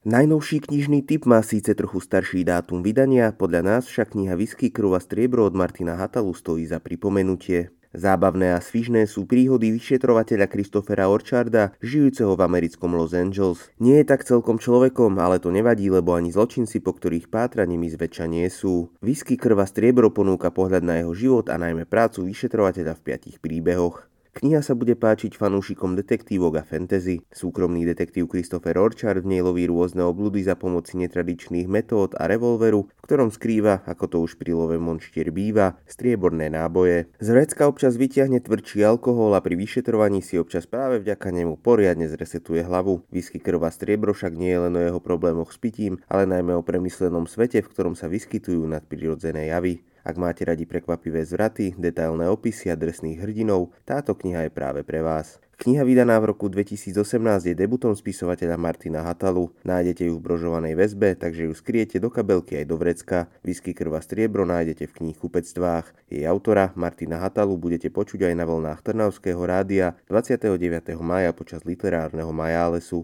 Najnovší knižný typ má síce trochu starší dátum vydania, podľa nás však kniha Whisky, krv a striebro od Martina Hatalu stojí za pripomenutie. Zábavné a svižné sú príhody vyšetrovateľa Christophera Orcharda, žijúceho v americkom Los Angeles. Nie je tak celkom človekom, ale to nevadí, lebo ani zločinci, po ktorých pátra nimi zväčša nie sú. Whisky, krv a striebro ponúka pohľad na jeho život a najmä prácu vyšetrovateľa v piatich príbehoch. Kniha sa bude páčiť fanúšikom detektívok a fantasy. Súkromný detektív Christopher Orchard v nej loví rôzne obludy za pomoci netradičných metód a revolveru, v ktorom skrýva, ako to už pri love monštier býva, strieborné náboje. Z vrecka občas vyťahne tvrdší alkohol a pri vyšetrovaní si občas práve vďaka nemu poriadne zresetuje hlavu. Whisky krva striebro však nie je len o jeho problémoch s pitím, ale najmä o premyslenom svete, v ktorom sa vyskytujú nadprirodzené javy. Ak máte radi prekvapivé zvraty, detailné opisy a drsných hrdinov, táto kniha je práve pre vás. Kniha vydaná v roku 2018 je debutom spisovateľa Martina Hatalu. Nájdete ju v brožovanej väzbe, takže ju skriete do kabelky aj do vrecka. Whisky krva striebro nájdete v knih kupectvách. Jej autora Martina Hatalu budete počuť aj na vlnách Trnavského rádia 29. maja počas literárneho Majálesu.